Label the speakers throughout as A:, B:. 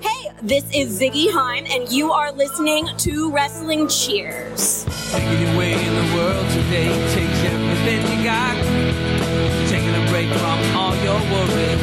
A: Hey, this is Ziggy Haim, and you are listening to Wrestling Cheers.
B: In the world today takes everything you got. Taking a break from all your worries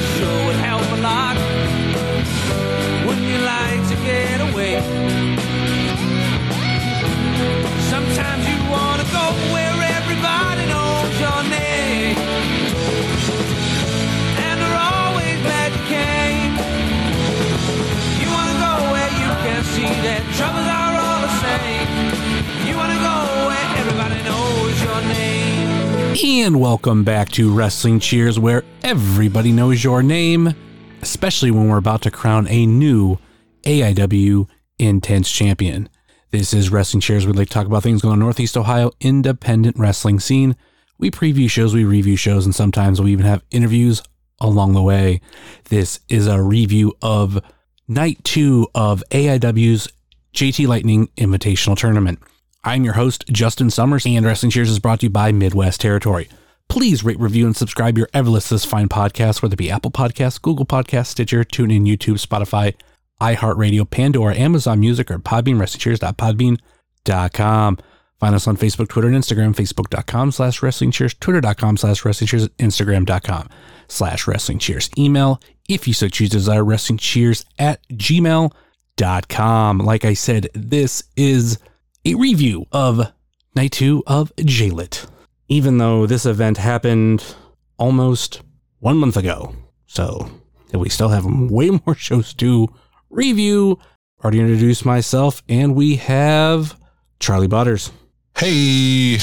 B: And
C: welcome back to Wrestling Cheers, where everybody knows your name, especially when we're about to crown a new AIW Intense Champion. This is Wrestling Cheers. We'd like to talk about things going on Northeast Ohio independent wrestling scene. We preview shows, we review shows, and sometimes we even have interviews along the way. This is a review of night two of AIW's JT Lightning Invitational Tournament. I'm your host, Justin Summers, and Wrestling Cheers is brought to you by Midwest Territory. Please rate, review, and subscribe your ever this fine podcast, whether it be Apple Podcasts, Google Podcasts, Stitcher, TuneIn, YouTube, Spotify, iHeartRadio, Pandora, Amazon Music, or Podbean, WrestlingCheers.podbean.com. Find us on Facebook, Twitter, and Instagram, facebook.com slash wrestling cheers, twitter.com slash wrestling cheers, instagram.com slash wrestling cheers. Email, if you so choose desire, wrestling cheers at gmail.com. Like I said, this is a review of night two of JLit. Even though this event happened almost one month ago. So we still have way more shows to review. Already introduced myself, and we have Charlie Butters.
D: Hey,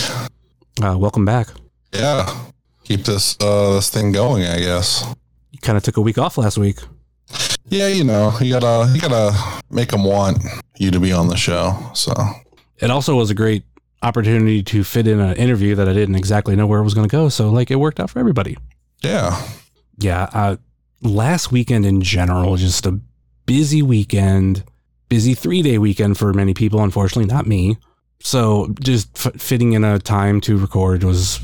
C: Uh, welcome back.
D: yeah, keep this uh this thing going, I guess.
C: You kind of took a week off last week.
D: Yeah, you know, you gotta you gotta make them want you to be on the show. So
C: It also was a great opportunity to fit in an interview that I didn't exactly know where it was going to go. So, like, it worked out for everybody.
D: yeah,
C: Yeah. Uh, last weekend in general, just a busy weekend, busy three day weekend for many people. Unfortunately, not me. So just f- fitting in a time to record was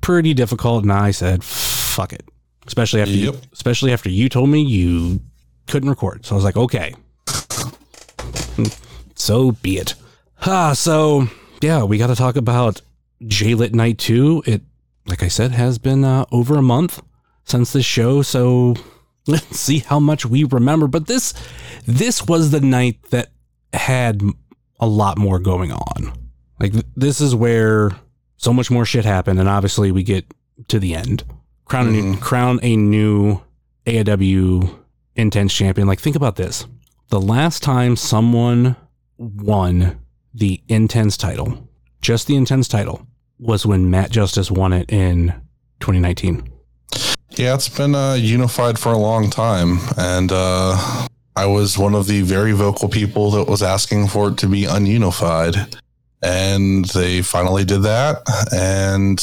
C: pretty difficult. And I said, fuck it. Especially after,
D: Yep.
C: you, especially after you told me you couldn't record. So I was like, okay, so be it. Ah, so yeah, we got to talk about JLit Night 2. It, like I said, has been uh, over a month since this show, so let's see how much we remember. But this this was the night that had a lot more going on. Like this is where so much more shit happened, and obviously we get to the end. Crown a new, crown a new AIW intense champion. Like think about this: the last time someone won the intense title, just the intense title, was when Matt Justice won it in 2019.
D: yeah, it's been uh, unified for a long time, and uh, I was one of the very vocal people that was asking for it to be ununified. And they finally did that and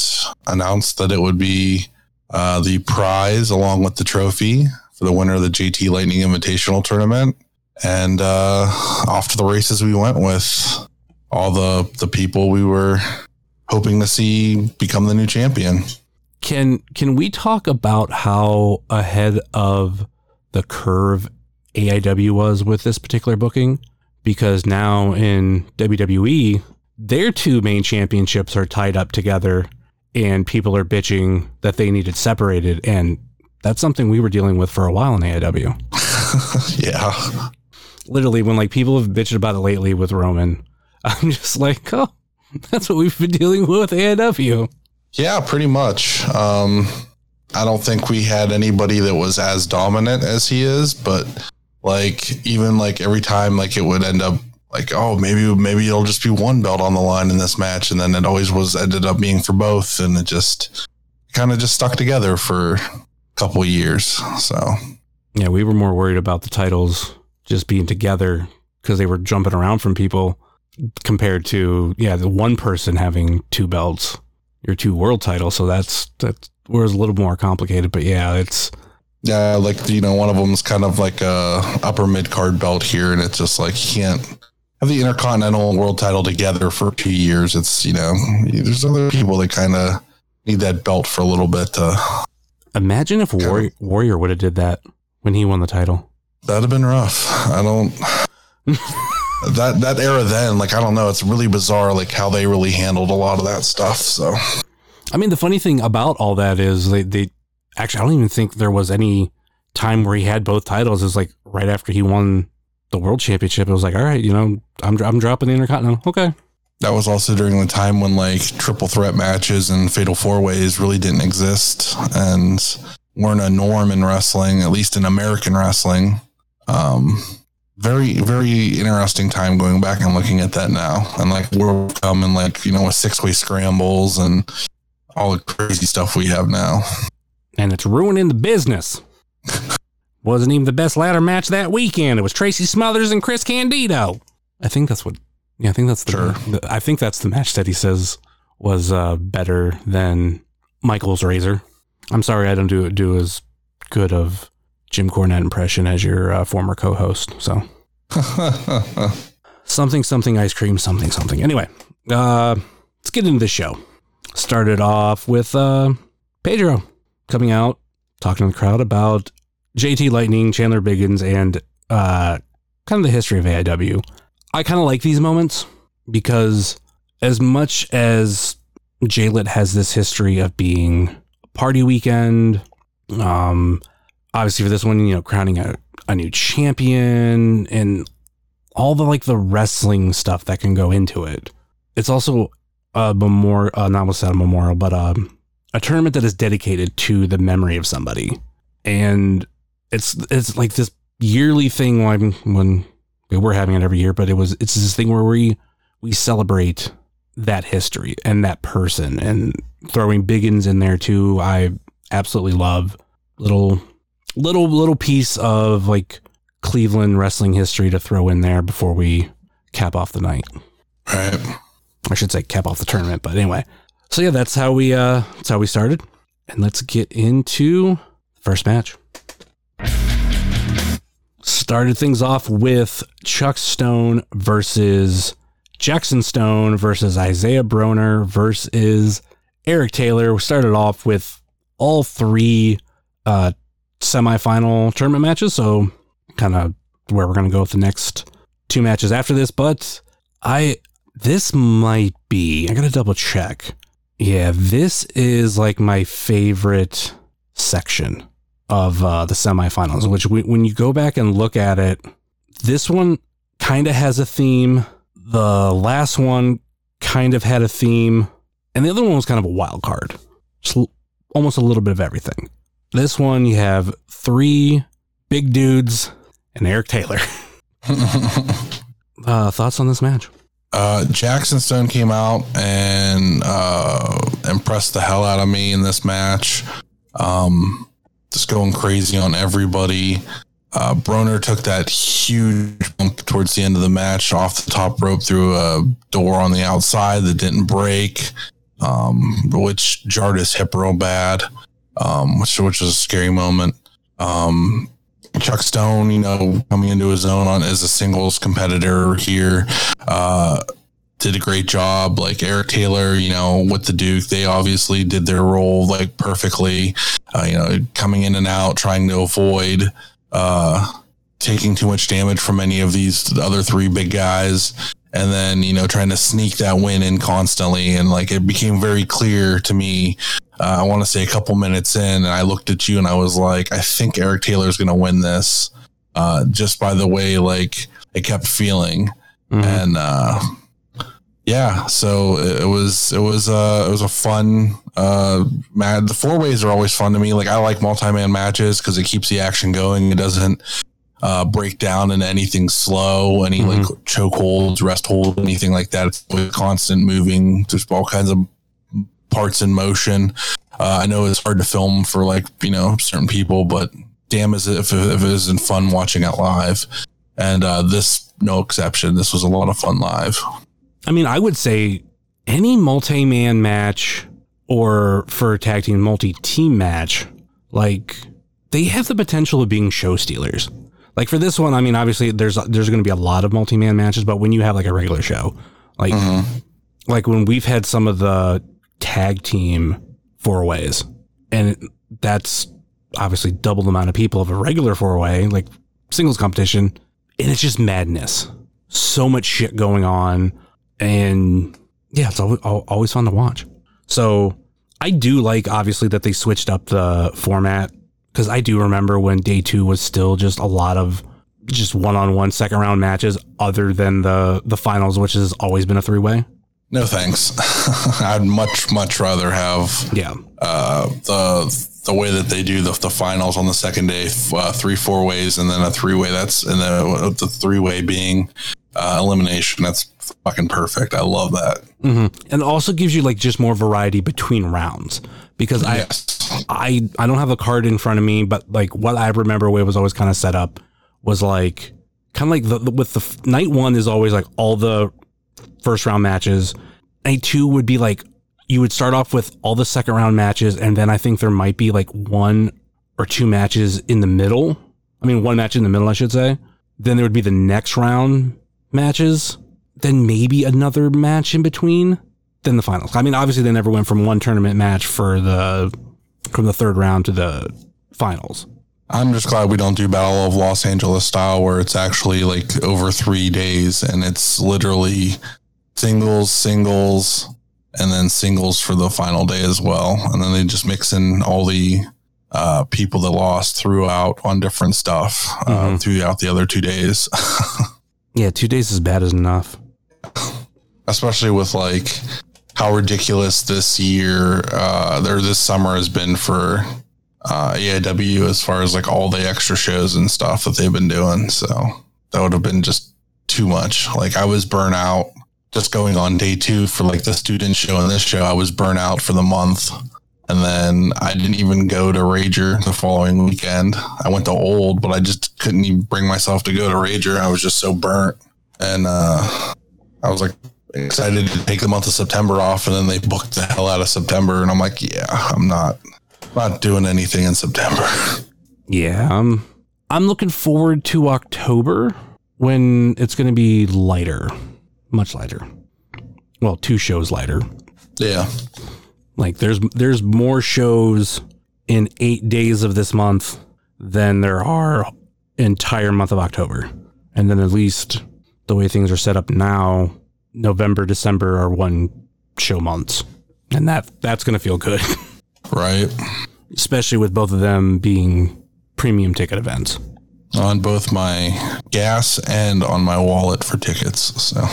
D: announced that it would be uh, the prize along with the trophy for the winner of the JT Lightning Invitational Tournament. And uh, off to the races we went with all the the people we were hoping to see become the new champion.
C: Can can we talk about how ahead of the curve AIW was with this particular booking? Because now in WWE, their two main championships are tied up together and people are bitching that they needed separated and that's something we were dealing with for a while in AIW.
D: yeah.
C: Literally when like people have bitched about it lately with Roman, I'm just like, "Oh, that's what we've been dealing with AIW."
D: Yeah, pretty much. Um, I don't think we had anybody that was as dominant as he is, but like even like every time like it would end up like oh maybe maybe it'll just be one belt on the line in this match and then it always was ended up being for both and it just kind of just stuck together for a couple years. So
C: Yeah, we were more worried about the titles just being together because they were jumping around from people compared to yeah, the one person having two belts, your two world titles. So that's that was a little more complicated. But yeah, it's
D: yeah, like you know, one of them is kind of like a upper mid card belt here, and it's just like you can't have the Intercontinental World Title together for two years. It's you know, there's other people that kind of need that belt for a little bit to
C: Imagine if Warrior, Warrior would have did that when he won the title.
D: That'd have been rough. I don't. that that era then, like I don't know, it's really bizarre, like how they really handled a lot of that stuff. So
C: I mean, the funny thing about all that is they, they actually, I don't even think there was any time where he had both titles. Is like right after he won the world championship. It was like, all right, you know, I'm, I'm dropping the Intercontinental. Okay.
D: that was also during the time when like triple threat matches and fatal four ways really didn't exist and weren't a norm in wrestling, at least in American wrestling. Um, very, very interesting time going back and looking at that now. And like we're coming like, you know, with six way scrambles and all the crazy stuff we have now.
C: And it's ruining the business. Wasn't even the best ladder match that weekend. It was Tracy Smothers and Chris Candido. I think that's what. Yeah, I think that's the.
D: Sure.
C: the- I think that's the match that he says was uh, better than Michael's Razor. I'm sorry, I don't do do as good of Jim Cornette impression as your uh, former co-host. So something something ice cream something something. Anyway, uh, let's get into the show. Started off with uh, Pedro coming out talking to the crowd about JT Lightning, Chandler Biggins, and uh, kind of the history of AIW. I kind of like these moments because as much as JLit has this history of being party weekend, um, obviously for this one, you know, crowning a, a new champion and all the like the wrestling stuff that can go into it. It's also a memorial, uh, not what's that a memorial, but um, a tournament that is dedicated to the memory of somebody, and it's it's like this yearly thing when when we're having it every year, but it was it's this thing where we we celebrate that history and that person, and throwing Biggins in there too. I absolutely love little little little piece of like Cleveland wrestling history to throw in there before we cap off the night.
D: right.
C: I should say cap off the tournament, but anyway. So yeah, that's how we uh that's how we started. And let's get into the first match. Started things off with Chuck Stone versus Jackson Stone versus Isaiah Broner versus Eric Taylor. We started off with all three uh semifinal tournament matches, so kind of where we're gonna go with the next two matches after this, but I this might be, I gotta double check. Yeah, this is like my favorite section of uh, the semifinals, which we, when you go back and look at it, this one kind of has a theme. The last one kind of had a theme, and the other one was kind of a wild card. Just l- almost a little bit of everything. This one, you have three big dudes and Eric Taylor. uh, thoughts on this match?
D: Uh, Jackson Stone came out and uh, impressed the hell out of me in this match. Um, just going crazy on everybody. Uh, Broner took that huge bump towards the end of the match off the top rope through a door on the outside that didn't break, um, which jarred his hip real bad, um, which which was a scary moment. Um, Chuck Stone, you know, coming into his own on as a singles competitor here, uh, did a great job. Like Eric Taylor, you know, with the Duke, they obviously did their role like perfectly. Uh, you know, coming in and out, trying to avoid uh, taking too much damage from any of these other three big guys. And then, you know, trying to sneak that win in constantly. And like it became very clear to me uh, I want to say a couple minutes in, and I looked at you and I was like, I think Eric Taylor's going to win this, uh, just by the way like it kept feeling,
C: Mhm.
D: and uh, yeah, so it, it was it was uh, it was a fun uh, match. The four ways are always fun to me. Like I like multi man matches because it keeps the action going. It doesn't uh, break down into anything slow, any like choke holds, rest holds, anything like that. It's constant moving, just all kinds of parts in motion. Uh, I know it's hard to film for like you know certain people, but damn, is it if, if it isn't fun watching it live? And uh, this, no exception. This was a lot of fun live.
C: I mean, I would say any multi man match or for a tag team multi team match, like they have the potential of being show stealers. Like for this one, I mean, obviously there's there's going to be a lot of multi man matches, but when you have like a regular show, like like when we've had some of the tag team four ways, and that's obviously double the amount of people of a regular four way, like singles competition. And it's just madness. So much shit going on. And yeah, it's always, always fun to watch. So I do like, obviously, that they switched up the format because I do remember when day two was still just a lot of just one on one second round matches other than the, the finals, which has always been a three way.
D: No thanks. I'd much much rather have
C: Yeah.
D: uh, the the way that they do the, the finals on the second day, uh, three four ways, and then a three way. That's and the the three way being uh, elimination. That's fucking perfect. I love that.
C: hmm And also gives you like just more variety between rounds because I,
D: Yes.
C: I I don't have a card in front of me, but like what I remember way was always kind of set up was like kind of like the, the- with the night one is always like all the first round matches. Night two would be like you would start off with all the second round matches, and then I think there might be like one or two matches in the middle. I mean, one match in the middle, I should say. Then there would be the next round matches. Then maybe another match in between. Then the finals. I mean, obviously they never went from one tournament match for the from the third round to the finals.
D: I'm just glad we don't do Battle of Los Angeles style where it's actually like over three days and it's literally singles, singles, and then singles for the final day as well. And then they just mix in all the uh, people that lost throughout on different stuff uh,
C: Mhm.
D: throughout the other two days.
C: Yeah, two days is bad as enough.
D: especially with like how ridiculous this year uh or this summer has been for uh AIW as far as like all the extra shows and stuff that they've been doing. So that would have been just too much. Like I was burnt out just going on day two for like the student show and this show. I was burnt out for the month. And then I didn't even go to Rager the following weekend. I went to Old, but I just couldn't even bring myself to go to Rager. I was just so burnt. And uh I was like excited to take the month of September off, and then they booked the hell out of September, and I'm like, yeah, I'm not not doing anything in September.
C: Yeah, um, I'm looking forward to October when it's going to be lighter, much lighter. Well, two shows lighter.
D: yeah,
C: Like there's there's more shows in eight days of this month than there are entire month of October, and then at least the way things are set up now, November, December are one show months, and that that's going to feel good,
D: right.
C: especially with both of them being premium ticket events.
D: On both my gas and on my wallet for tickets. So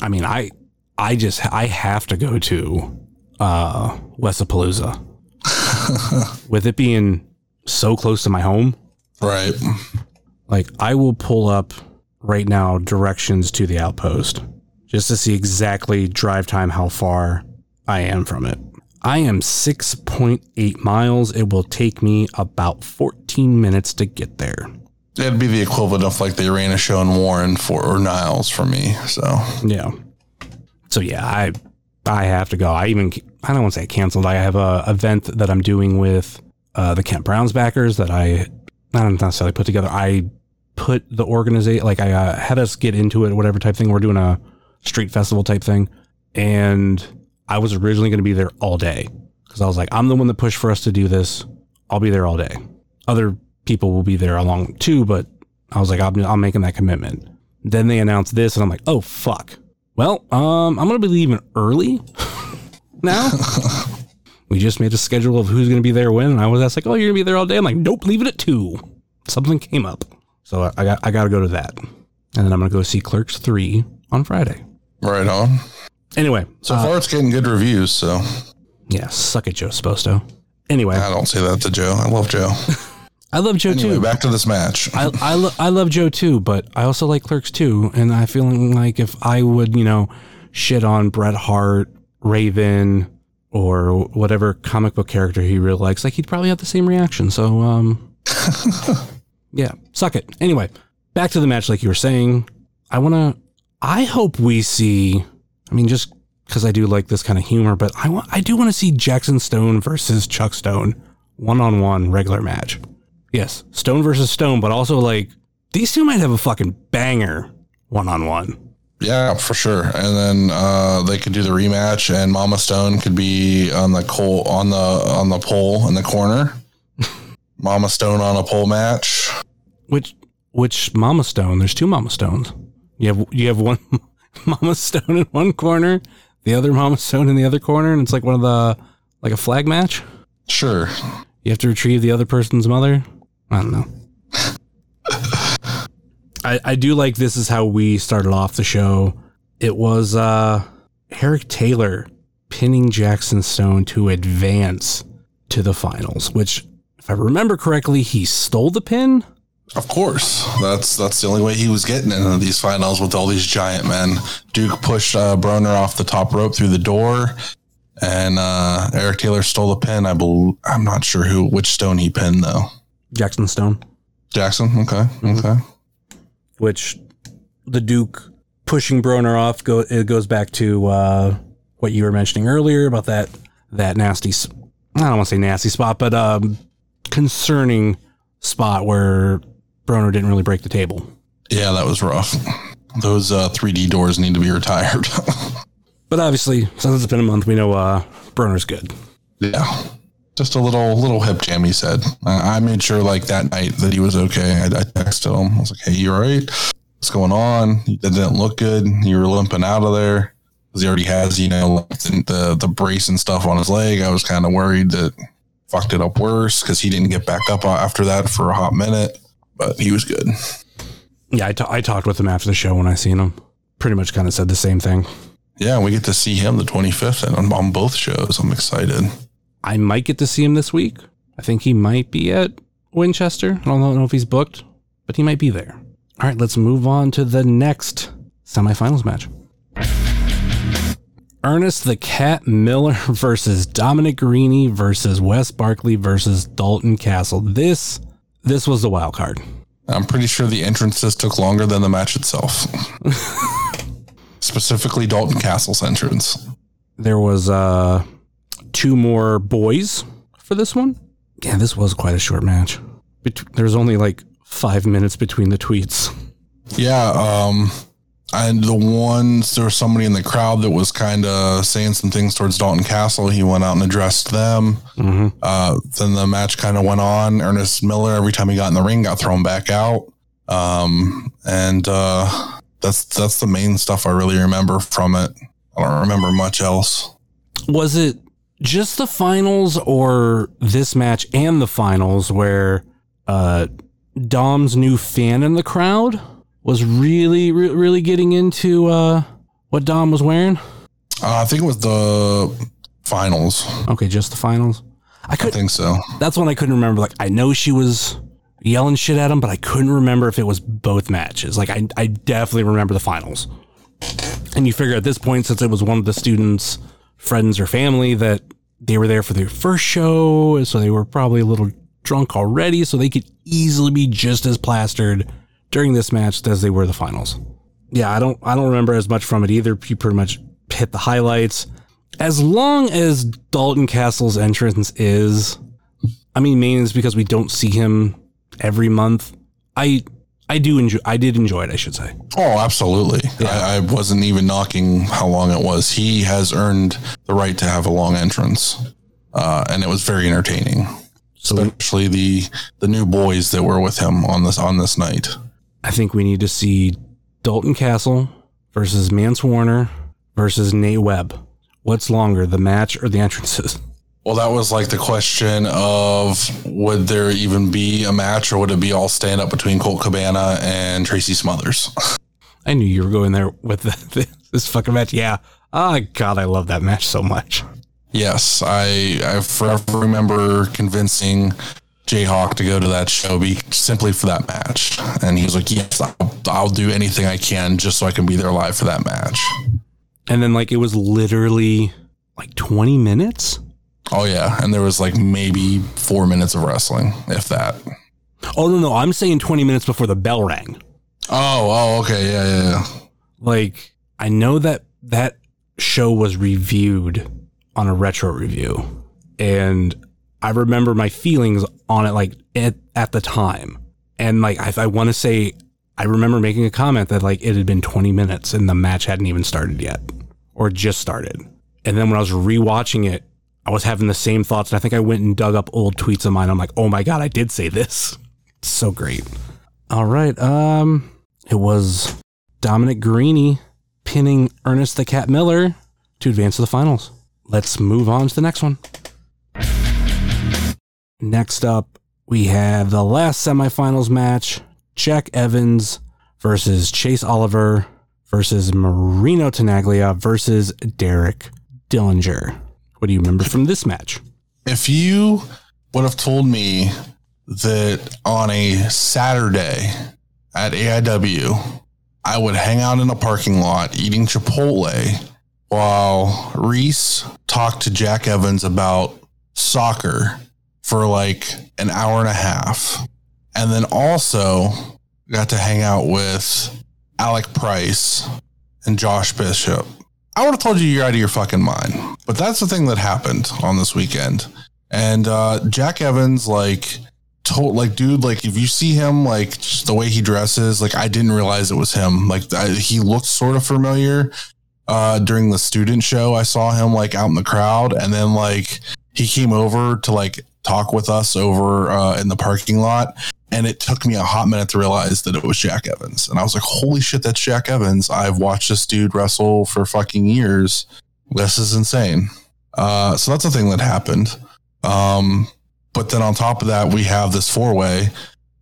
C: I mean, I I just I have to go to uh Westapalooza. With it being so close to my home,
D: right.
C: like I will pull up right now directions to the outpost just to see exactly drive time how far I am from it. I am 6.8 miles. It will take me about 14 minutes to get there.
D: It'd be the equivalent of like the arena show in Warren for or Niles for me. So
C: Yeah. So yeah, I I have to go. I even I don't want to say canceled. I have a event that I'm doing with uh, the Kent Browns backers that I I don't necessarily put together. I put the organization like I uh, had us get into it, whatever type thing. We're doing a street festival type thing, and I was originally going to be there all day because I was like, I'm the one that pushed for us to do this. I'll be there all day. Other people will be there along too, but I was like, I'm, I'm making that commitment. Then they announced this, and I'm like, oh fuck. Well, um, I'm gonna be leaving early now. we just made a schedule of who's gonna be there when, and I was asked like, oh, you're gonna be there all day. I'm like, nope, leave it at two. Something came up, so I- I got I got to go to that, and then I'm gonna go see Clerks three on Friday.
D: right on.
C: Anyway,
D: So
C: uh,
D: far it's getting good reviews. So
C: yeah, suck it, Joe Sposto. Anyway,
D: I don't say that to Joe. I love Joe.
C: I love Joe
D: Anyway,
C: too.
D: back to this match.
C: I I, lo- I love Joe too, but I also like Clerks too, and I feel like if I would, you know, shit on Bret Hart, Raven, or whatever comic book character he really likes, like he'd probably have the same reaction. So, um, yeah, suck it. Anyway, back to the match, like you were saying. I want to. I hope we see. I mean, just because I do like this kind of humor, but I want. I do want to see Jackson Stone versus Chuck Stone one on one regular match. Yes, Stone versus Stone, but also like these two might have a fucking banger one on one.
D: Yeah, for sure. And then uh, they could do the rematch, and Mama Stone could be on the coal on the on the pole in the corner. Mama Stone on a pole match.
C: Which which Mama Stone? There's two Mama Stones. You have you have one Mama Stone in one corner, the other Mama Stone in the other corner, and it's like one of the like a flag match.
D: Sure.
C: You have to retrieve the other person's mother. I don't know. I, I do like this is how we started off the show. It was uh Eric Taylor pinning Jackson Stone to advance to the finals, which if I remember correctly, he stole the pin.
D: Of course, that's that's the only way he was getting into these finals with all these giant men. Duke pushed uh, Broner off the top rope through the door, and uh, Eric Taylor stole the pin. I believe I'm not sure who which stone he pinned though.
C: Jackson Stone.
D: Jackson. Okay. Okay.
C: which the Duke pushing Broner off go it goes back to uh, what you were mentioning earlier about that that nasty I don't want to say nasty spot, but um, concerning spot where Broner didn't really break the table.
D: Yeah, that was rough. Those uh, 3D doors need to be retired.
C: But obviously, since it's been a month, we know uh, Broner's good.
D: yeah. Just a little little hip jam, he said. I, I made sure like that night that he was okay. I, I texted him. I was like, hey, you all right? What's going on? That didn't look good. You were limping out of there. Because he already has, you know, the, the, the brace and stuff on his leg. I was kind of worried that fucked it up worse because he didn't get back up after that for a hot minute. But he was good.
C: Yeah, I, talked with him after the show when I seen him. Pretty much kind of said the same thing.
D: Yeah, we get to see him the 25th and on, on both shows. I'm excited.
C: I might get to see him this week. I think he might be at Winchester. I don't know if he's booked, but he might be there. All right, let's move on to the next semifinals match. Ernest the Cat Miller versus Dominic Garrini versus Wes Barkley versus Dalton Castle. This this was the wild card.
D: I'm pretty sure the entrances took longer than the match itself. Specifically, Dalton Castle's entrance.
C: There was uh two more boys for this one. Yeah, this was quite a short match. Bet- there was only like five minutes between the tweets.
D: Yeah, um, and the ones there was somebody in the crowd that was kind of saying some things towards Dalton Castle. He went out and addressed them. Uh, then the match kind of went on. Ernest Miller, every time he got in the ring, got thrown back out. Um, and uh, that's that's the main stuff I really remember from it. I don't remember much else.
C: Was it just the finals or this match and the finals where uh Dom's new fan in the crowd was really re- really getting into uh what Dom was wearing?
D: Uh, I think it was the finals.
C: Okay, just the finals. I
D: I
C: could
D: think so.
C: that's one I couldn't remember. Like I know she was yelling shit at him, but I couldn't remember if it was both matches. Like I I definitely remember the finals. And you figure at this point, since it was one of the students' friends or family, that they were there for their first show, so they were probably a little drunk already, so they could easily be just as plastered during this match as they were the finals. Yeah, I don't I don't remember as much from it either. You pretty much hit the highlights. As long as Dalton Castle's entrance is I mean, mainly is because we don't see him every month. I I do enjoy. I did enjoy it. I should say.
D: Oh, absolutely. I, I wasn't even knocking how long it was. He has earned the right to have a long entrance, uh, and it was very entertaining.
C: So
D: Especially the the new boys that were with him on this on this night.
C: I think we need to see Dalton Castle versus Mance Warner versus Nate Webb. What's longer, the match or the entrances?
D: Well, that was like the question of would there even be a match, or would it be all stand up between Colt Cabana and Tracy Smothers?
C: I knew you were going there with the, this fucking match. Yeah. Oh God, I love that match so much.
D: Yes, I I forever remember convincing Jayhawk to go to that show be simply for that match, and he was like, "Yes, I'll, I'll do anything I can just so I can be there live for that match."
C: And then like it was literally like 20 minutes.
D: Oh yeah, and there was like maybe four minutes of wrestling, if that.
C: Oh no, no, I'm saying 20 minutes before the bell rang.
D: Oh, oh, okay, yeah, yeah, yeah.
C: like I know that that show was reviewed on a retro review and I remember my feelings on it like at, at the time and like I, I want to say I remember making a comment that like it had been 20 minutes and the match hadn't even started yet or just started. And then when I was rewatching it, I was having the same thoughts. And I think I went and dug up old tweets of mine. I'm like, oh my God, I did say this. It's so great. All right. Um, it was Dominic Garrini pinning Ernest the Cat Miller to advance to the finals. Let's move on to the next one. Next up, we have the last semifinals match Jack Evans versus Chase Oliver versus Marino Tenaglia versus Derek Dillinger. What do you remember from this match?
D: If you would have told me that on a Saturday at AIW, I would hang out in a parking lot eating Chipotle while Reese talked to Jack Evans about soccer for like an hour and a half. And then also got to hang out with Alec Price and Josh Bishop. I would have told you you're out of your fucking mind. But that's the thing that happened on this weekend. And uh, Jack Evans, like, told, like, dude, like, if you see him, like, the way he dresses, like, I didn't realize it was him. Like, I, he looked sort of familiar uh, during the student show. I saw him, like, out in the crowd. And then, like, he came over to, like, talk with us over uh, in the parking lot. And it took me a hot minute to realize that it was Jack Evans. And I was like, holy shit, that's Jack Evans. I've watched this dude wrestle for fucking years. This is insane. Uh, so that's the thing that happened. Um, but then on top of that, we have this four way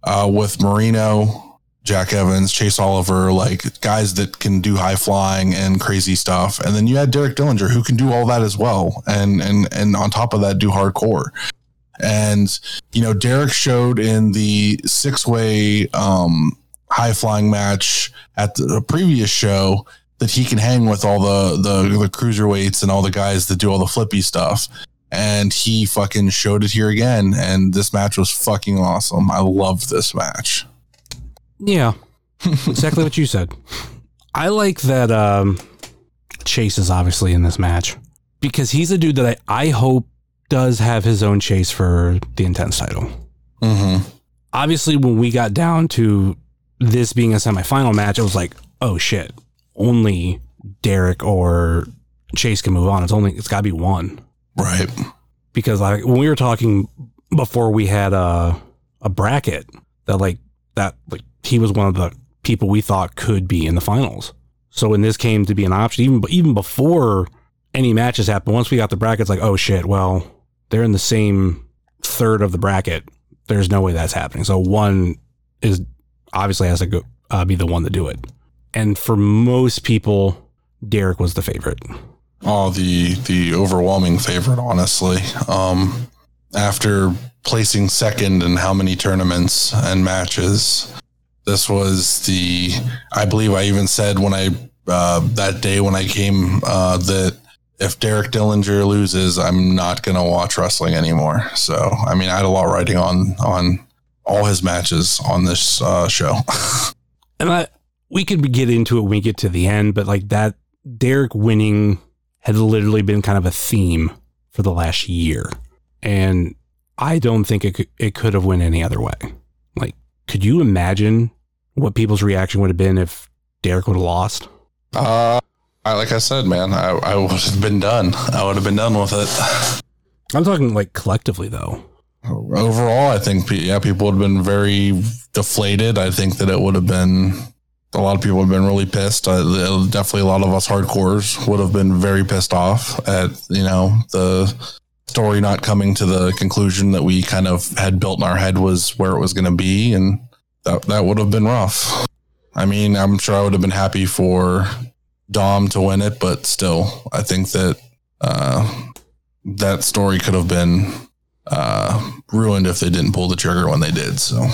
D: uh, with Marino, Jack Evans, Chase Oliver, like guys that can do high flying and crazy stuff. And then you had Derek Dillinger who can do all that as well. And and and on top of that, do hardcore. And, you know, Derek showed in the six way um, high flying match at the previous show that he can hang with all the, the, the cruiserweights and all the guys that do all the flippy stuff. And he fucking showed it here again. And this match was fucking awesome. I love this match.
C: Yeah, exactly what you said. I like that um, Chase is obviously in this match because he's a dude that I, I hope does have his own chase for the intense title.
D: Mm-hmm.
C: Obviously, when we got down to this being a semifinal match, it was like, oh shit, only Derek or Chase can move on. It's only it's got to be one,
D: Right.
C: because like when we were talking before we had a a bracket that like that like he was one of the people we thought could be in the finals. So when this came to be an option, even even before any matches happened, once we got the brackets, like oh shit, well they're in the same third of the bracket. There's no way that's happening. So one is obviously has to go uh, be the one to do it. And for most people, Derek was the favorite.
D: Oh, the the overwhelming favorite, honestly. Um, after placing second in how many tournaments and matches, this was the. I believe I even said when I uh, that day when I came uh, that if Derek Dillinger loses, I'm not gonna watch wrestling anymore. So I mean, I had a lot writing on on all his matches on this uh, show.
C: And I we could get into it when we get to the end, but like that Derek winning had literally been kind of a theme for the last year. And I don't think it could, it could have went any other way. Like, could you imagine what people's reaction would have been if Derek would have lost?
D: uh, I, like I said, man, I, I would have been done. I would have been done with it.
C: I'm talking like collectively though.
D: Overall, I think yeah, people would have been very deflated. I think that it would have been a lot of people would have been really pissed. Uh, definitely, a lot of us hardcores would have been very pissed off at you know the story not coming to the conclusion that we kind of had built in our head was where it was going to be, and that that would have been rough. I mean, I'm sure I would have been happy for Dom to win it, but still, I think that uh, that story could have been uh, ruined if they didn't pull the trigger when they did. So,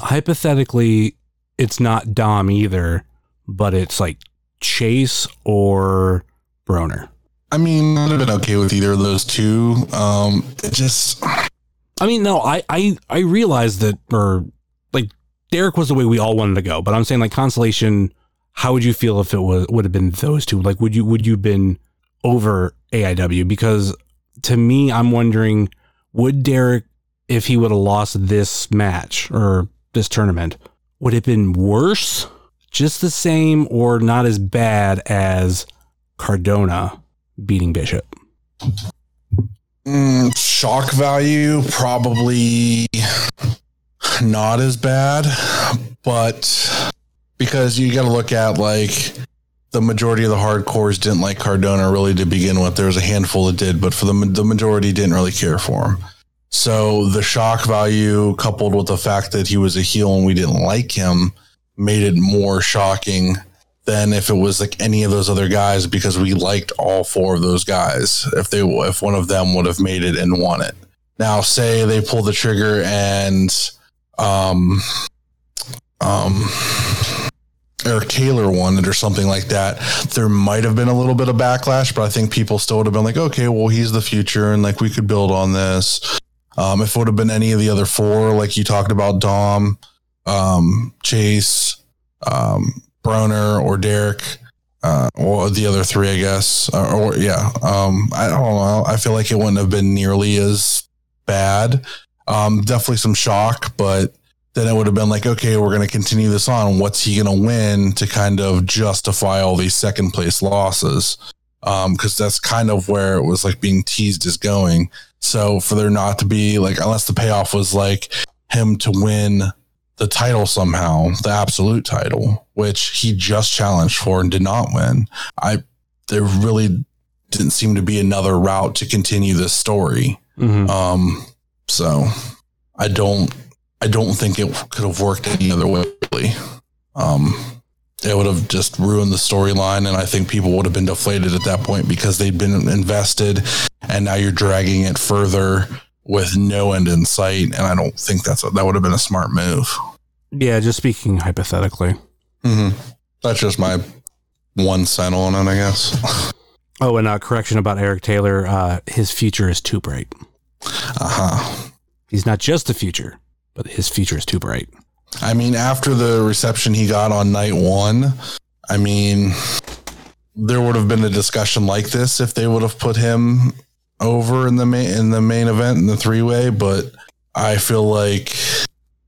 C: Hypothetically, it's not Dom either, but it's like Chase or Broner.
D: I mean, I'd have been okay with either of those two. Um, it just,
C: I mean, no, I, I, I realized that, or like Derek was the way we all wanted to go, but I'm saying like consolation. How would you feel if it was would have been those two? Like, would you would you been over AIW? Because to me, I'm wondering, would Derek, if he would have lost this match or this tournament, would it have been worse, just the same, or not as bad as Cardona beating Bishop?
D: Mm, shock value probably not as bad, but because you got to look at like the majority of the hardcores didn't like Cardona really to begin with. There was a handful that did, but for the the majority didn't really care for him. So the shock value coupled with the fact that he was a heel and we didn't like him made it more shocking than if it was like any of those other guys because we liked all four of those guys. If they if one of them would have made it and won it. Now say they pull the trigger and um um Eric Taylor won it or something like that, there might have been a little bit of backlash, but I think people still would have been like, okay, well, he's the future and like we could build on this. Um, if it would have been any of the other four, like you talked about, Dom, um, Chase, um, Broner, or Derek, uh, or the other three, I guess, or, or yeah, um, I don't know. I feel like it wouldn't have been nearly as bad. Um, definitely some shock, but then it would have been like, okay, we're going to continue this on. What's he going to win to kind of justify all these second place losses? Because um, that's kind of where it was like being teased as going. So for there not to be like, unless the payoff was like him to win the title somehow, the absolute title, which he just challenged for and did not win. I there really didn't seem to be another route to continue this story. Mm-hmm. Um, so I don't I don't think it could have worked any other way. Really. Um, it would have just ruined the storyline, and I think people would have been deflated at that point because they'd been invested, and now you're dragging it further with no end in sight. And I don't think that's a, that would have been a smart move.
C: Yeah, just speaking hypothetically.
D: Mm-hmm. That's just my one cent on it, I guess.
C: oh, and a correction about Eric Taylor. Uh, his future is too bright.
D: Uh huh.
C: He's not just the future but his future is too bright.
D: I mean, after the reception he got on night one, I mean, there would have been a discussion like this if they would have put him over in the main in the main event in the three way. But I feel like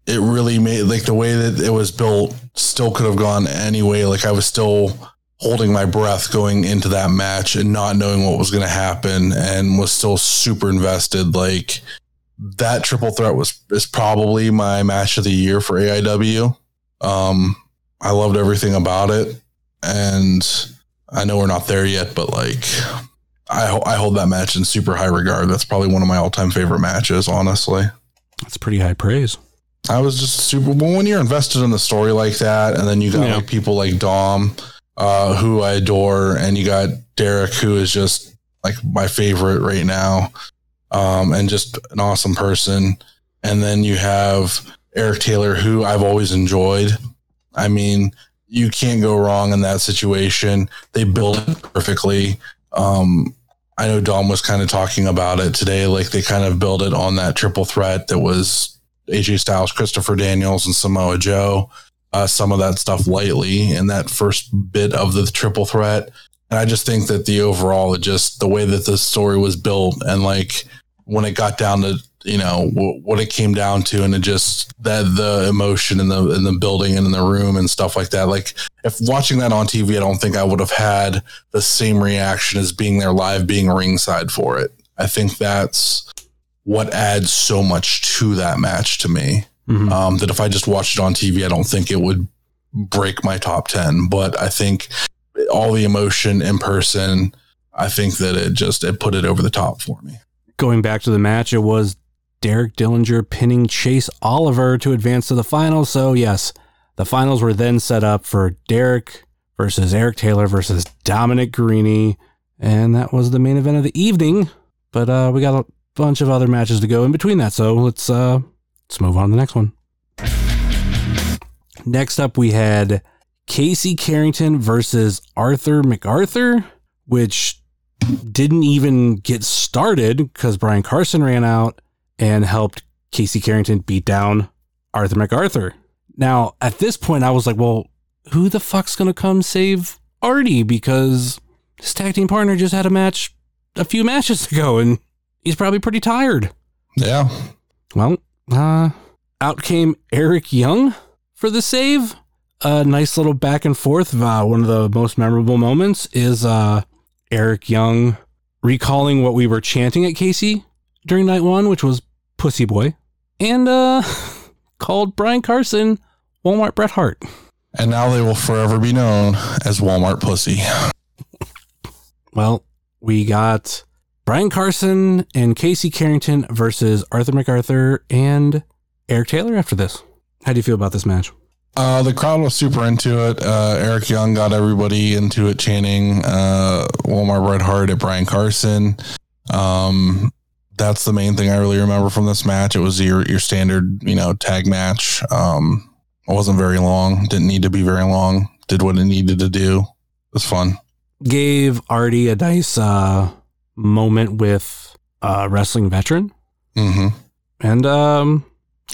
D: it really made like the way that it was built still could have gone anyway. Like I was still holding my breath going into that match and not knowing what was going to happen and was still super invested. Like that triple threat was is probably my match of the year for AIW. Um, I loved everything about it, and I know we're not there yet, but like, I I hold that match in super high regard. That's probably one of my all time favorite matches. Honestly,
C: that's pretty high praise.
D: I was just super. Well, when you're invested in the story like that, and then you got yeah. like people like Dom, uh, who I adore, and you got Derek, who is just like my favorite right now um, and just an awesome person. And then you have Eric Taylor, who I've always enjoyed. I mean, you can't go wrong in that situation. They build it perfectly. Um, I know Dom was kind of talking about it today. Like they kind of build it on that triple threat that was AJ Styles, Christopher Daniels, and Samoa Joe. Uh, some of that stuff lightly in that first bit of the triple threat. And I just think that the overall, just the way that the story was built and like when it got down to you know w- what it came down to and it just that the emotion in the in the building and in the room and stuff like that. Like if watching that on tv i don't think i would have had the same reaction as being there live being ringside for it. I think that's what adds so much to that match to me. Mm-hmm. um, that if i just watched it on tv i don't think it would break my top 10 but i think all the emotion in person i think that it just it put it over the top for me
C: going back to the match, it was Derek Dillinger pinning Chase Oliver to advance to the finals. So, yes, the finals were then set up for Derek versus Eric Taylor versus Dominic Garrini. And that was the main event of the evening. But uh, we got a bunch of other matches to go in between that. So let's uh, let's move on to the next one. Next up, we had Casey Carrington versus Arthur MacArthur, which didn't even get started because Brian Carson ran out and helped Casey Carrington beat down Arthur MacArthur. Now, at this point, I was like, well, who the fuck's going to come save Artie? Because his tag team partner just had a match a few matches ago and he's probably pretty tired.
D: Yeah.
C: Well, uh, out came Eric Young for the save. A nice little back and forth. Uh, one of the most memorable moments is uh, Eric Young recalling what we were chanting at Casey during night one, which was Pussy Boy, and uh, called Brian Carson Walmart Bret Hart.
D: And now they will forever be known as Walmart Pussy.
C: Well, we got Brian Carson and Casey Carrington versus Arthur MacArthur and Eric Taylor after this. How do you feel about this match?
D: Uh, the crowd was super into it. Uh, Eric Young got everybody into it, chanting uh, Walmart Bret Hart at Brian Carson. Um, that's the main thing I really remember from this match. It was your your standard, you know, tag match. Um, it wasn't very long. Didn't need to be very long. Did what it needed to do. It was fun.
C: Gave Artie a nice uh, moment with a wrestling veteran.
D: hmm
C: And um,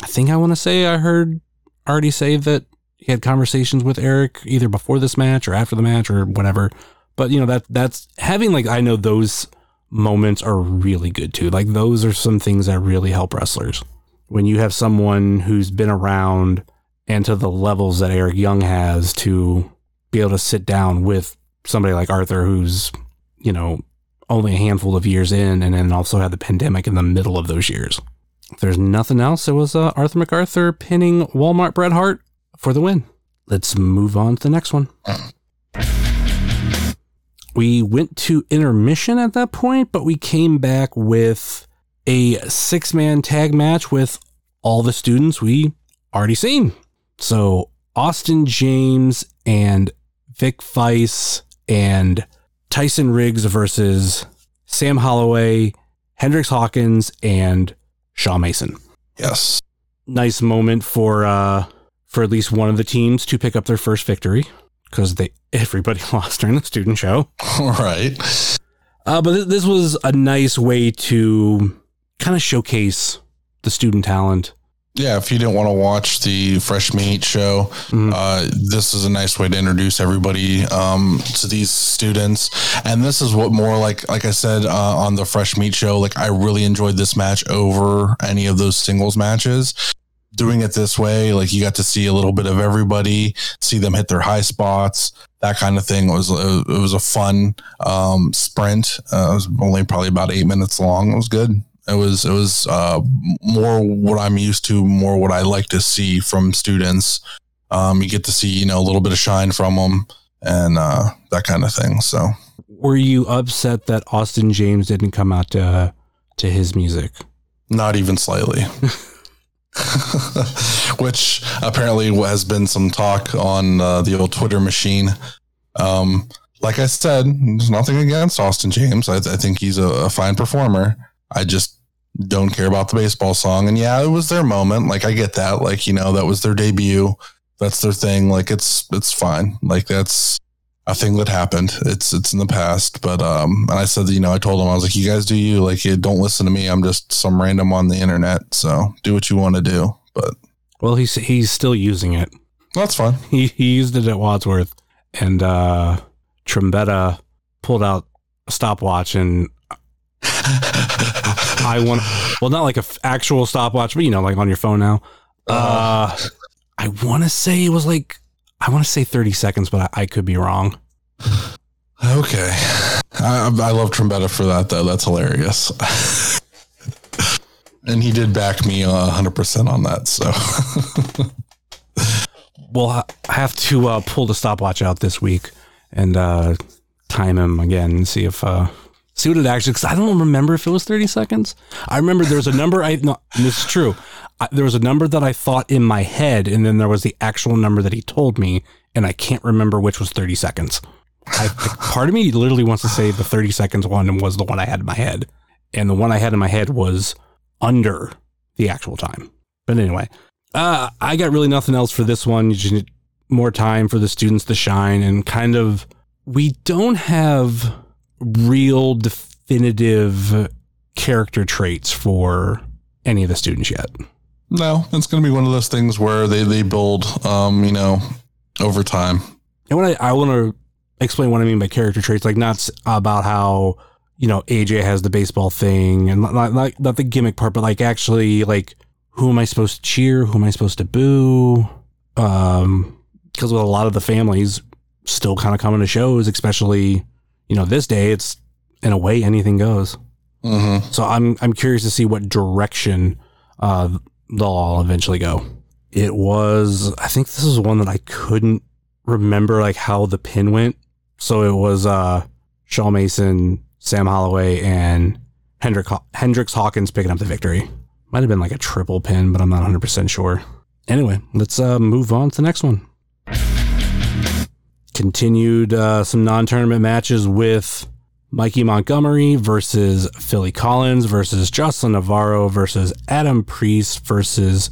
C: I think I want to say I heard Artie say that he had conversations with Eric either before this match or after the match or whatever. But you know that that's having like I know those moments are really good too. Like those are some things that really help wrestlers. When you have someone who's been around and to the levels that Eric Young has to be able to sit down with somebody like Arthur who's, you know, only a handful of years in and then also had the pandemic in the middle of those years. If there's nothing else, it was uh, Arthur MacArthur pinning Walmart Bret Hart for the win. Let's move on to the next one. We went to intermission at that point, but we came back with a six man tag match with all the students we already seen. So Austin James and Vic Weiss and Tyson Riggs versus Sam Holloway, Hendrix Hawkins, and Shaw Mason.
D: Yes.
C: Nice moment for uh for at least one of the teams to pick up their first victory because they everybody lost during the student show.
D: All right.
C: Uh, but th- this was a nice way to kind of showcase the student talent.
D: Yeah, if you didn't want to watch the Fresh Meat show,
C: Mhm.
D: uh, this is a nice way to introduce everybody um, to these students. And this is what more like, like I said uh, on the Fresh Meat show, like I really enjoyed this match over any of those singles matches. Doing it this way, like you got to see a little bit of everybody, see them hit their high spots, that kind of thing. It was it was a fun um, sprint. Uh, it was only probably about eight minutes long. It was good. It was it was uh, more what I'm used to, more what I like to see from students. Um, you get to see you know a little bit of shine from them and uh, that kind of thing. So
C: Were you upset that Austin James didn't come out to to his music?
D: not even slightly. Which apparently has been some talk on uh, the old Twitter machine. Um, like I said, there's nothing against Austin James. I, I think he's a, a fine performer. I just don't care about the baseball song. And yeah, it was their moment. Like I get that. Like you know, that was their debut. That's their thing. Like it's it's fine. Like that's a thing that happened. It's it's in the past. But um, and I said, you know, I told him I was like, you guys do you. Like, you don't listen to me. I'm just some random on the internet. So do what you want to do. But
C: Well, he's he's still using it.
D: that's fine.
C: He he used it at Wadsworth, and uh, Trombetta pulled out a stopwatch, and I want well, not like a f- actual stopwatch, but you know, like on your phone now. Uh, I want to say it was like I want to say thirty seconds, but I, I could be wrong.
D: Okay. I, I love Trombetta for that, though. That's hilarious. and he did back me uh, 100% on that. So,
C: We'll ha- have to uh, pull the stopwatch out this week and uh, time him again and see if uh, see what it actually. Because I don't remember if it was thirty seconds. I remember there was a number. I no, this is true. There was a number that I thought in my head, and then there was the actual number that he told me, and I can't remember which was thirty seconds. I, part of me literally wants to say the thirty seconds one was the one I had in my head, and the one I had in my head was under the actual time. But anyway, uh, I got really nothing else for this one. You just need more time for the students to shine and kind of. We don't have real definitive character traits for any of the students yet.
D: No, it's going to be one of those things where they, they build, um, you know, over time.
C: And when I, I want to explain what I mean by character traits, like not about how you know AJ has the baseball thing and not, not not the gimmick part, but like actually like who am I supposed to cheer? Who am I supposed to boo? Um, because with a lot of the families still kind of coming to shows, especially you know this day, it's in a way anything goes.
D: hmm
C: So I'm I'm curious to see what direction uh, they'll all eventually go. It was I think this is one that I couldn't remember like how the pin went. So it was uh, Shaw Mason, Sam Holloway, and Hendrick Hendricks Hawkins picking up the victory. Might have been like a triple pin, but I'm not 100 percent sure. Anyway, let's uh, move on to the next one. Continued uh, some non-tournament matches with Mikey Montgomery versus Philly Collins versus Jocelyn Navarro versus Adam Priest versus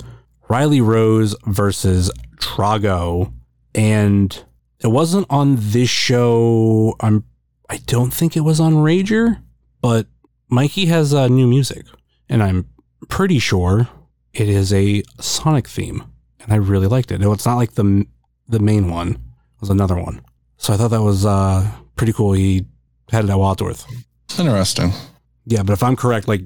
C: Riley Rose versus Drago. And it wasn't on this show. I'm I don't think it was on Rager, but Mikey has uh, new music, and I'm pretty sure it is a Sonic theme, and I really liked it. No, it's not like the the main one; it was another one. So I thought that was uh, pretty cool. He at Wadsworth.
D: Interesting.
C: Yeah, but if I'm correct, like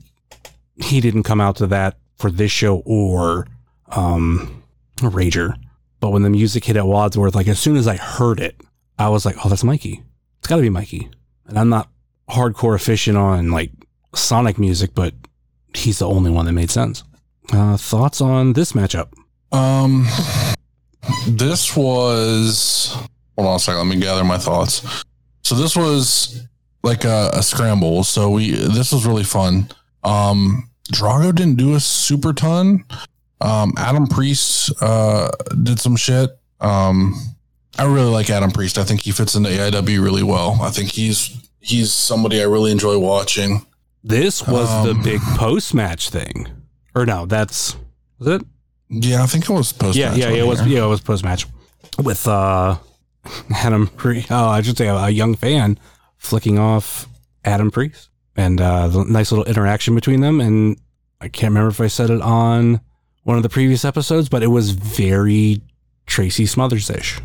C: he didn't come out to that for this show or um Rager. But when the music hit at Wadsworth, like as soon as I heard it, I was like, "Oh, that's Mikey. It's got to be Mikey." And I'm not hardcore efficient on like Sonic music, but he's the only one that made sense. Uh, thoughts on this matchup?
D: Um, this was. Hold on a second. Let me gather my thoughts. So this was like a, a scramble. So we this was really fun. Um, Drago didn't do a super ton. Um, Adam Priest uh did some shit. Um, I really like Adam Priest. I think he fits into AIW really well. I think he's he's somebody I really enjoy watching.
C: This was the
D: Um,
C: big post match thing, or no? That's was it?
D: Yeah, I think it was post.
C: Yeah, yeah, yeah, it was. Yeah, it was post match with uh Adam. Priest. Oh, I should say a, young fan flicking off Adam Priest, and uh, the nice little interaction between them. And I can't remember if I said it on one of the previous episodes, but it was very Tracy Smothers ish,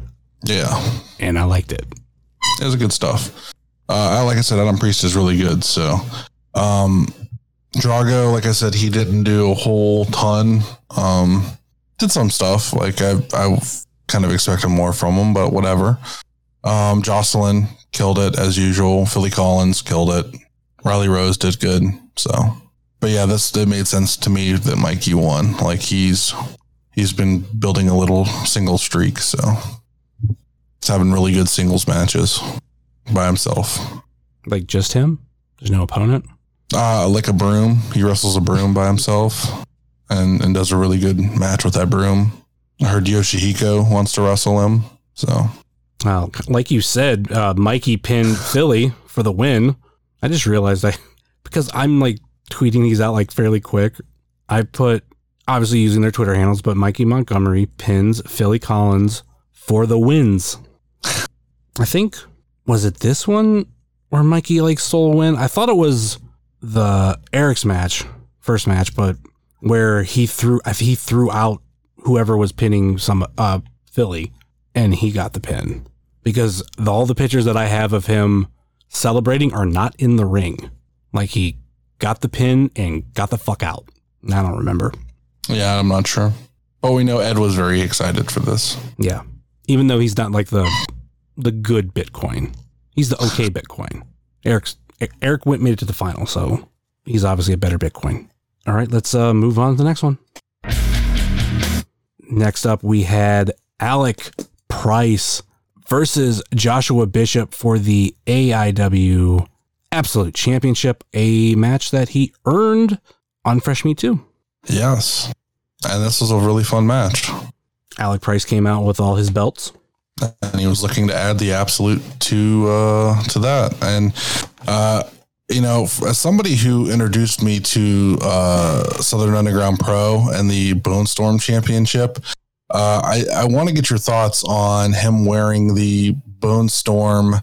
D: Yeah.
C: and I liked it.
D: it was good stuff. Uh, I- like I said, Adam Priest is really good. So, um, Drago, like I said, he didn't do a whole ton. Um, did some stuff. Like I, I kind of expected more from him, but whatever. Um, Jocelyn killed it as usual. Philly Collins killed it. Riley Rose did good. So, but yeah, this it made sense to me that Mikey won. Like he's he's been building a little single streak. So he's having really good singles matches by himself.
C: Like just him. There's no opponent.
D: Uh, like a broom. He wrestles a broom by himself and, and does a really good match with that broom. I heard Yoshihiko wants to wrestle him. So
C: Well, like you said, uh, Mikey pinned Philly for the win. I just realized I, because I'm like tweeting these out like fairly quick. I put obviously using their Twitter handles, but Mikey Montgomery pins Philly Collins for the wins. I think was it this one where Mikey like stole a win? I thought it was the Eric's match, first match, but where he threw he threw out whoever was pinning some uh Philly and he got the pin because the, all the pictures that I have of him celebrating are not in the ring. Like he got the pin and got the fuck out. I don't remember.
D: yeah, I'm not sure. But we know Ed was very excited for this.
C: Yeah. Even though he's not like the the good Bitcoin. He's the okay Bitcoin. Eric's Eric went made it to the final, so he's obviously a better Bitcoin. All right, let's uh, move on to the next one. Next up, we had Alec Price versus Joshua Bishop for the AIW Absolute Championship, a match that he earned on Fresh Meat 2.
D: Yes. And this was a really fun match.
C: Alec Price came out with all his belts.
D: and he was looking to add the absolute to uh, to that. And uh, you know, as somebody who introduced me to uh, Southern Underground Pro and the Bone Storm Championship, uh, I, I want to get your thoughts on him wearing the Bone Storm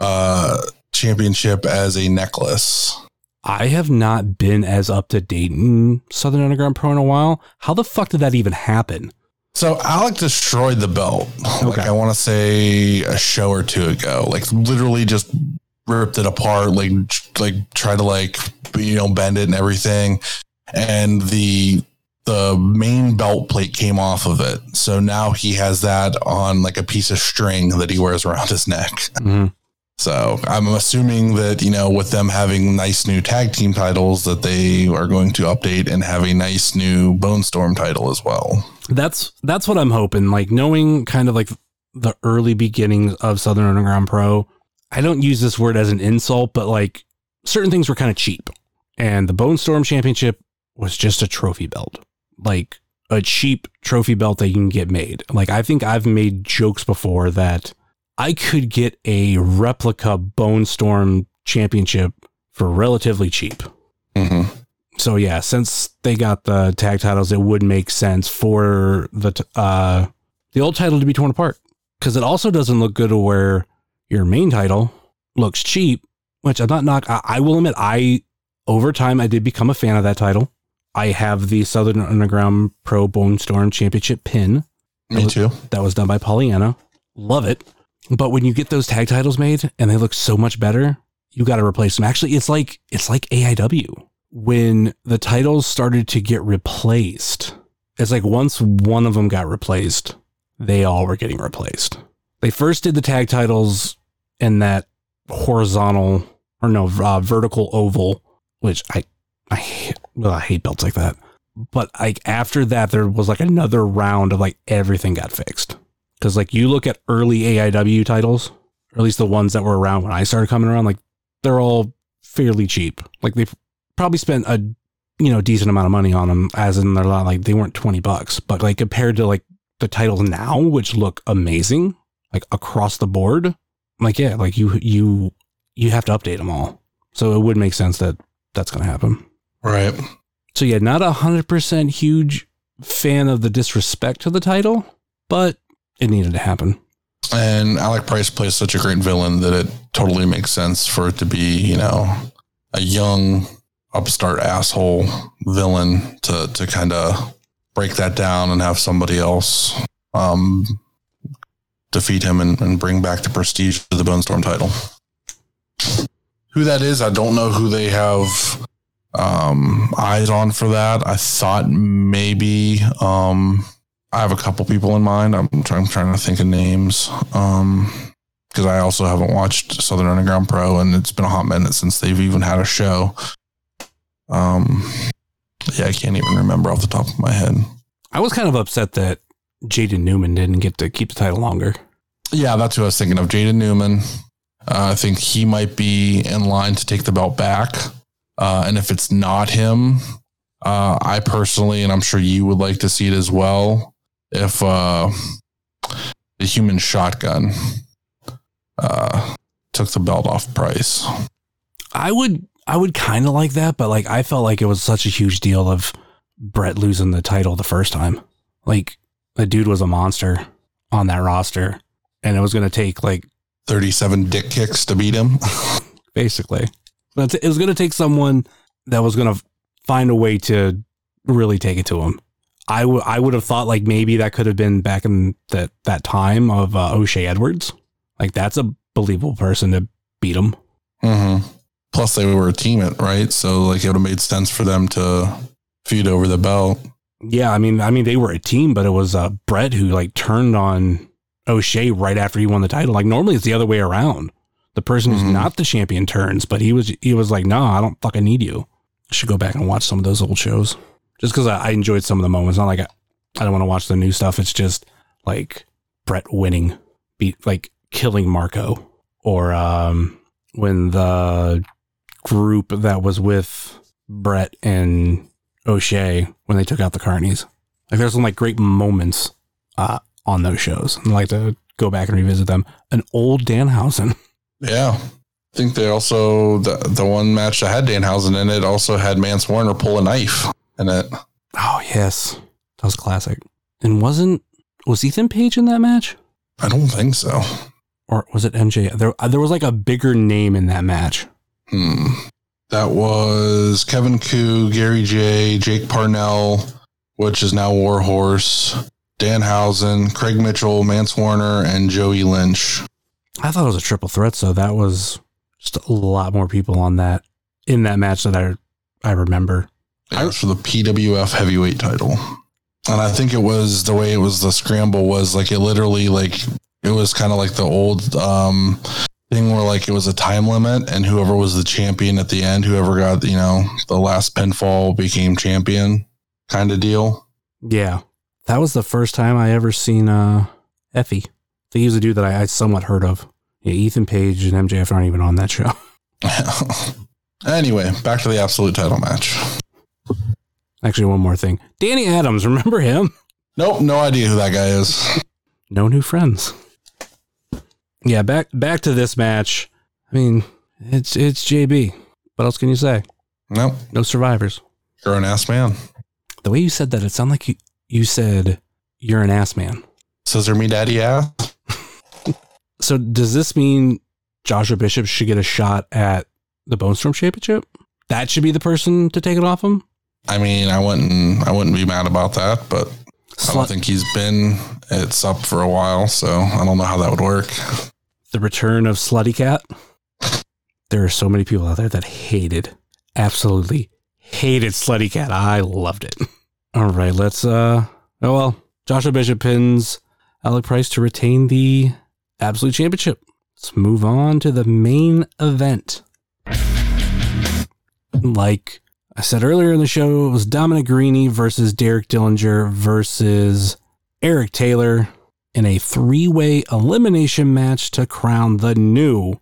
D: uh, Championship as a necklace.
C: I have not been as up to date in Southern Underground Pro in a while. How the fuck did that even happen?
D: So Alec destroyed the belt. Like
C: Okay.
D: I want to say a show or two ago. Like literally just ripped it apart. Like like tried to like you know bend it and everything. And the the main belt plate came off of it. So now he has that on like a piece of string that he wears around his neck.
C: Mhm.
D: So I'm assuming that, you know, with them having nice new tag team titles, that they are going to update and have a nice new Bone Storm title as well.
C: That's that's what I'm hoping. Like knowing kind of like the early beginnings of Southern Underground Pro. I don't use this word as an insult, but like certain things were kind of cheap. And the Bone Storm Championship was just a trophy belt. Like a cheap trophy belt that you can get made. Like I think I've made jokes before that I could get a replica Bone Storm Championship for relatively cheap.
D: Mm-hmm.
C: So yeah, since they got the tag titles, it would make sense for the t- uh the old title to be torn apart because it also doesn't look good to where your main title looks cheap. Which I'm not knock. I, I will admit, I over time I did become a fan of that title. I have the Southern Underground Pro Bone Storm Championship pin
D: Me too.
C: that was done by Pollyanna. Love it. But when you get those tag titles made and they look so much better, you got to replace them. Actually, it's like it's like AIW. When the titles started to get replaced, it's like once one of them got replaced, they all were getting replaced. They first did the tag titles in that horizontal or no uh, vertical oval, which I I hate, well, I hate belts like that. But like after that, there was like another round of like everything got fixed. Because like you look at early AIW titles, or at least the ones that were around when I started coming around, like they're all fairly cheap. Like they probably spent a you know decent amount of money on them, as in they're not like they weren't twenty bucks, but like compared to like the titles now, which look amazing, like across the board, like yeah, like you you you have to update them all. So it would make sense that that's going to happen.
D: Right.
C: So yeah, not a hundred percent huge fan of the disrespect to the title, but it needed to happen.
D: And Alec Price plays such a great villain that it totally makes sense for it to be, you know, a young upstart asshole villain to to kind of break that down and have somebody else um, defeat him and, and bring back the prestige of the Bone Storm title. Who that is, I don't know who they have um, eyes on for that. I thought maybe um, I have a couple people in mind. I'm trying, I'm trying to think of names because I also haven't watched Southern Underground Pro, and it's been a hot minute since they've even had a show. Um, yeah, I can't even remember off the top of my head.
C: I was kind of upset that Jaden Newman didn't get to keep the title longer.
D: Yeah, that's who I was thinking of. Jaden Newman. Uh, I think he might be in line to take the belt back. Uh, and if it's not him, uh, I personally, and I'm sure you would like to see it as well, if uh, the human shotgun uh, took the belt off Price.
C: I would I would kind of like that, but like I felt like it was such a huge deal of Brett losing the title the first time. Like the dude was a monster on that roster, and it was going to take like
D: 37 dick kicks to beat him.
C: basically, but it was going to take someone that was going to find a way to really take it to him. I would I would have thought like maybe that could have been back in that that time of uh, O'Shea Edwards. Like that's a believable person to beat him.
D: Mm-hmm. Plus, they were a team, it right? So, like, it would have made sense for them to feud over the belt.
C: Yeah, I mean, I mean, they were a team, but it was uh, Brett who like turned on O'Shea right after he won the title. Like normally it's the other way around. The person who's
D: Mhm.
C: not the champion turns, but he was he was like, "No, I don't fucking need you." I should go back and watch some of those old shows just because I, I enjoyed some of the moments. Not like I, I don't want to watch the new stuff. It's just like Brett winning, beat like killing Marco, or um when the group that was with Brett and O'Shea when they took out the Carnies. Like there's some like great moments uh, on those shows. I'd like to go back and revisit them. An old Danhausen.
D: Yeah. I think they also, the, the one match that had Danhausen in it also had Mance Warner pull a knife in it.
C: Oh yes, that was classic. And wasn't was Ethan Page in that match,
D: I don't think so.
C: or was it MJ? There uh, there was like a bigger name in that match.
D: Hmm. That was Kevin Ku, Gary Jay, Jake Parnell, which is now Warhorse, Danhausen, Craig Mitchell, Mance Warner, and Joey Lynch.
C: I thought it was a triple threat, so that was just a lot more people on that in that match that I I remember.
D: Yeah, it was for the PWF heavyweight title. And I think it was the way it was the scramble was like it literally like it was kind of like the old um thing where like it was a time limit and whoever was the champion at the end, whoever got, you know, the last pinfall became champion kind of deal.
C: Yeah. That was the first time I ever seen uh Effy. Think he was a dude that I, I somewhat heard of. Yeah, Ethan Page and MJF aren't even on that show.
D: anyway, back to the absolute title match.
C: Actually, one more thing. Danny Adams, remember him?
D: Nope, no idea who that guy is.
C: No new friends. Yeah, back back to this match. I mean, it's it's JB. What else can you say?
D: Nope,
C: No survivors.
D: you're an ass man.
C: The way you said that, it sounded like you, you said you're an ass man.
D: Scissor me daddy ass.
C: So does this mean Joshua Bishop should get a shot at the Bone Storm Championship? That should be the person to take it off him?
D: I mean, I wouldn't I wouldn't be mad about that, but I don't think he's been it's up for a while, so I don't know how that would work.
C: the return of Slutty Cat. There are so many people out there that hated, absolutely hated Slutty Cat. I loved it. All right, let's uh oh well. Joshua Bishop pins Alec Price to retain the Absolute Championship. Let's move on to the main event. Like I said earlier in the show, it was Dominic Garrini versus Derek Dillinger versus Eric Taylor in a three way elimination match to crown the new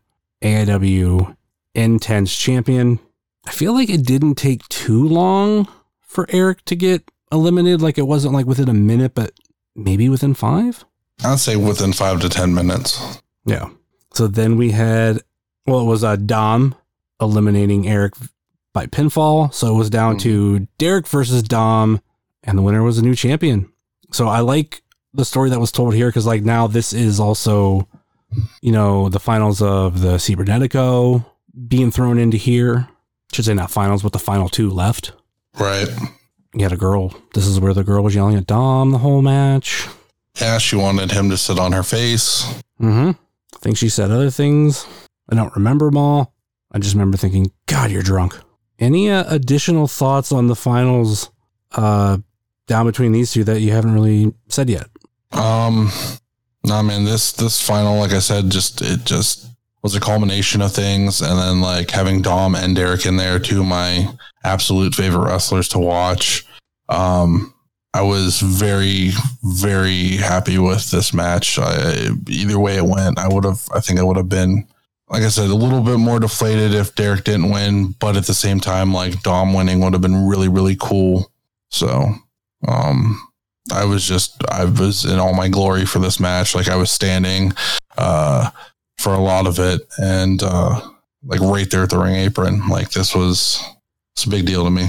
C: AIW Intense Champion. I feel like it didn't take too long for Eric to get eliminated. Like it wasn't like within a minute, but maybe within five.
D: I'd say within five to ten minutes.
C: Yeah. So then we had, well, it was uh, Dom eliminating Eric by pinfall. So it was down to Derek versus Dom, and the winner was a new champion. So I like the story that was told here because, like, now this is also, you know, the finals of the Cybernetico being thrown into here. Should say not finals, but the final two left.
D: Right.
C: You had a girl. This is where the girl was yelling at Dom the whole match.
D: Yeah, she wanted him to sit on her face.
C: Mm-hmm. I think she said other things. I don't remember them all. I just remember thinking, God, you're drunk. Any uh, additional thoughts on the finals uh, down between these two that you haven't really said yet?
D: Um nah man, this this final, like I said, just it just was a culmination of things and then like having Dom and Derek in there, two of my absolute favorite wrestlers to watch. Um I was very, very happy with this match. I, either way it went, I would have, I think I would have been, like I said, a little bit more deflated if Derek didn't win, but at the same time, like Dom winning would have been really, really cool. So, um, I was just, I was in all my glory for this match. Like I was standing, uh, for a lot of it and, uh, like right there at the ring apron. Like this was, it's a big deal to me.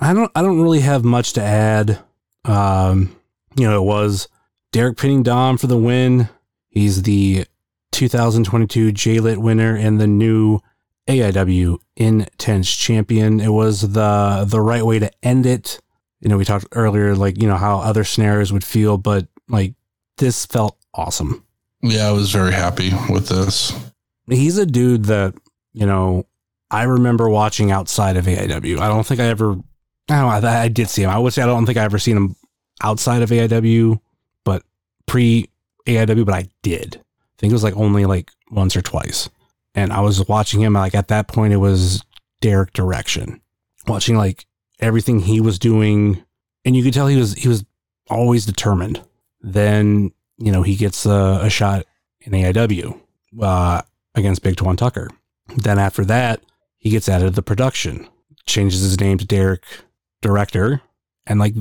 C: I don't. I don't really have much to add. Um, you know, it was Derek pinning Dom for the win. He's the 2022 J-Lit winner and the new AIW Intense champion. It was the the right way to end it. You know, we talked earlier, like you know how other snares would feel, but like this felt awesome.
D: Yeah, I was very happy with this.
C: He's a dude that you know I remember watching outside of AIW. I don't think I ever. I know. I, I did see him. I would say I don't think I ever seen him outside of AIW, but pre AIW. But I did. I think it was like only like once or twice. And I was watching him. Like at that point, it was Derek direction. Watching like everything he was doing, and you could tell he was he was always determined. Then you know he gets a, a shot in AIW uh, against Big Twan Tucker. Then after that, he gets added to the production, changes his name to Derek Director, and like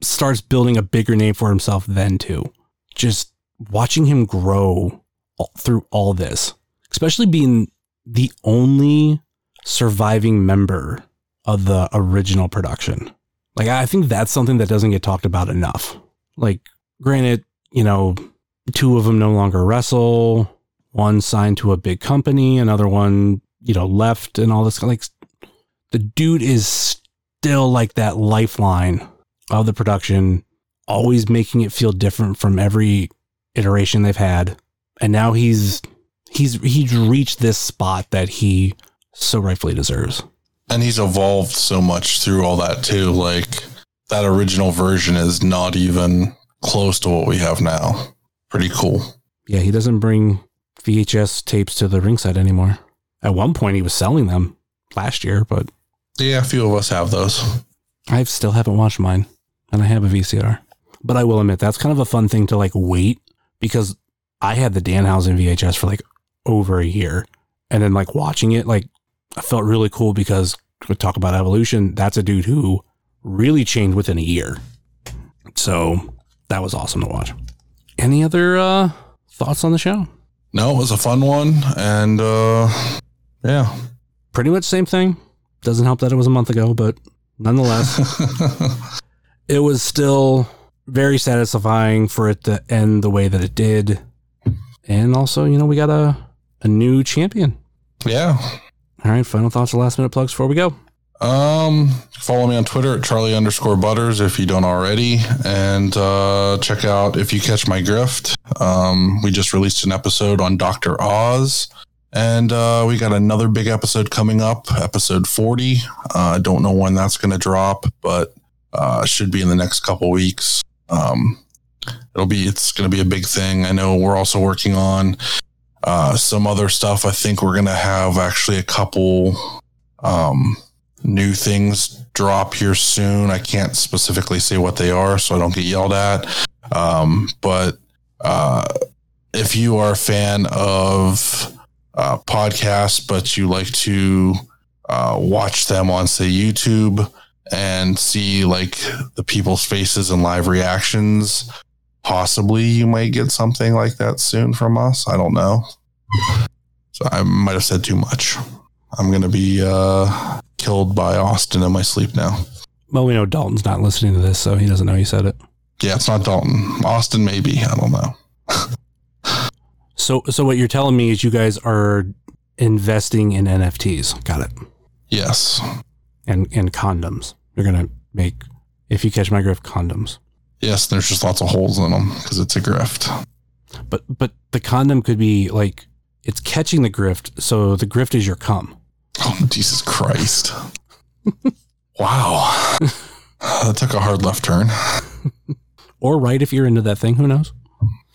C: starts building a bigger name for himself then too. Just watching him grow all, through all this, especially being the only surviving member of the original production. Like I think that's something that doesn't get talked about enough. Like granted, you know, two of them no longer wrestle one signed to a big company, another one, you know, left and all this. Like, the dude is still like that lifeline of the production, always making it feel different from every iteration they've had. And now he's he's he's reached this spot that he so rightfully deserves.
D: And he's evolved so much through all that too. Like that original version is not even close to what we have now. Pretty cool.
C: Yeah, he doesn't bring VHS tapes to the ringside anymore. At one point, he was selling them last year, but
D: Yeah, a few of us have those.
C: I still haven't watched mine, and I have a VCR. But I will admit that's kind of a fun thing to like wait because I had the Danhausen VHS for like over a year, and then like watching it, like I felt really cool because we talk about evolution. That's a dude who really changed within a year, so that was awesome to watch. Any other uh, thoughts on the show?
D: No, it was a fun one. And uh yeah.
C: Pretty much same thing. Doesn't help that it was a month ago, but nonetheless. it was still very satisfying for it to end the way that it did. And also, you know, we got a, a new champion.
D: yeah.
C: All right, final thoughts or last minute plugs before we go.
D: Um, follow me on Twitter at Charlie underscore Butters if you don't already, and uh, check out if you catch my grift. Um, we just released an episode on Doctor Oz, and uh, we got another big episode coming up, episode forty. I uh, don't know when that's going to drop, but uh, should be in the next couple weeks. Um, it'll be it's going to be a big thing. I know we're also working on uh, some other stuff. I think we're going to have actually a couple. Um, new things drop here soon. I can't specifically say what they are, so I don't get yelled at. Um, but uh, if you are a fan of uh, podcasts, but you like to uh, watch them on, say, YouTube and see like the people's faces and live reactions, possibly you might get something like that soon from us. I don't know. So I might have said too much. I'm going to be uh, killed by Austin in my sleep now.
C: Well, we know Dalton's not listening to this, so he doesn't know you said it.
D: Yeah, it's not Dalton. Austin, maybe. I don't know.
C: So, so what you're telling me is you guys are investing in NFTs. Got it.
D: Yes.
C: And and condoms. You're gonna make if you catch my grift condoms.
D: Yes, there's just lots of holes in them because it's a grift.
C: But but the condom could be like it's catching the grift, so the grift is your cum.
D: Oh, Jesus Christ. wow. that took a hard left turn.
C: Or right if you're into that thing, who knows?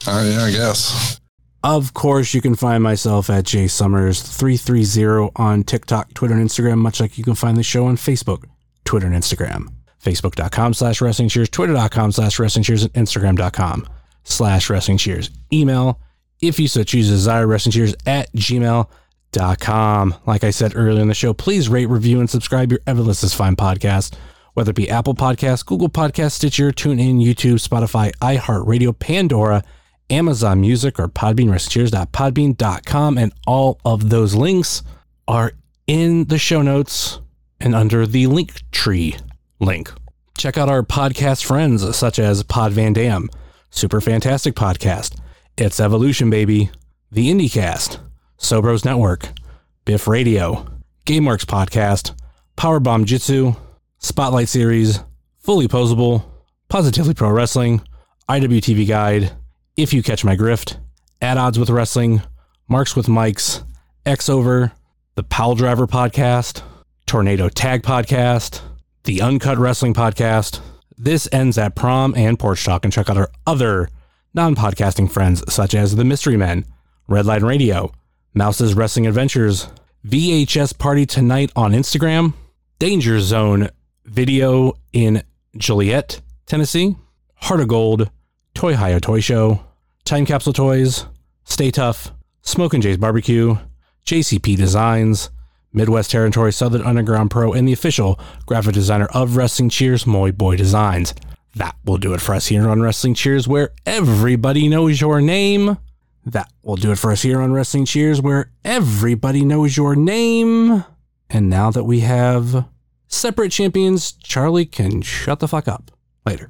D: Uh, yeah, I guess.
C: Of course, you can find myself at Jay Summers 330 on TikTok, Twitter, and Instagram, much like you can find the show on Facebook, Twitter, and Instagram. Facebook.com slash wrestling cheers, Twitter.com slash wrestling cheers, and Instagram.com slash wrestling cheers. Email, if you so choose, desire wrestling cheers at gmail.com. Like I said earlier in the show, please rate, review, and subscribe your Everless is Fine podcast, whether it be Apple Podcasts, Google Podcasts, Stitcher, TuneIn, YouTube, Spotify, iHeartRadio, Pandora, Amazon Music, or Podbean, wrestlingcheers.podbean.com. And all of those links are in the show notes and under the link tree link. Check out our podcast friends such as Pod Van Dam, Super Fantastic Podcast, It's Evolution Baby, The IndieCast, Sobros Network, Biff Radio, GameWorks Podcast, Powerbomb Jitsu, Spotlight Series, Fully Posable, Positively Pro Wrestling, IWTV Guide, If You Catch My Grift, At Odds with Wrestling, Marks with Mikes, X Over, the Powell Driver Podcast, Tornado Tag Podcast, the Uncut Wrestling Podcast. This ends at prom and porch talk, and check out our other non podcasting friends such as The Mystery Men, Redline Radio, Mouse's Wrestling Adventures, VHS Party Tonight on Instagram, Danger Zone Video in Joliet, Tennessee, Heart of Gold, Toy Hio Toy Show, Time Capsule Toys, Stay Tough, Smoke and Jay's Barbecue, JCP Designs, Midwest Territory Southern Underground Pro, and the official graphic designer of Wrestling Cheers, Moy Boy Designs. That will do it for us here on Wrestling Cheers, where everybody knows your name. That will do it for us here on Wrestling Cheers, where everybody knows your name. And now that we have separate champions, Charlie can shut the fuck up. Later.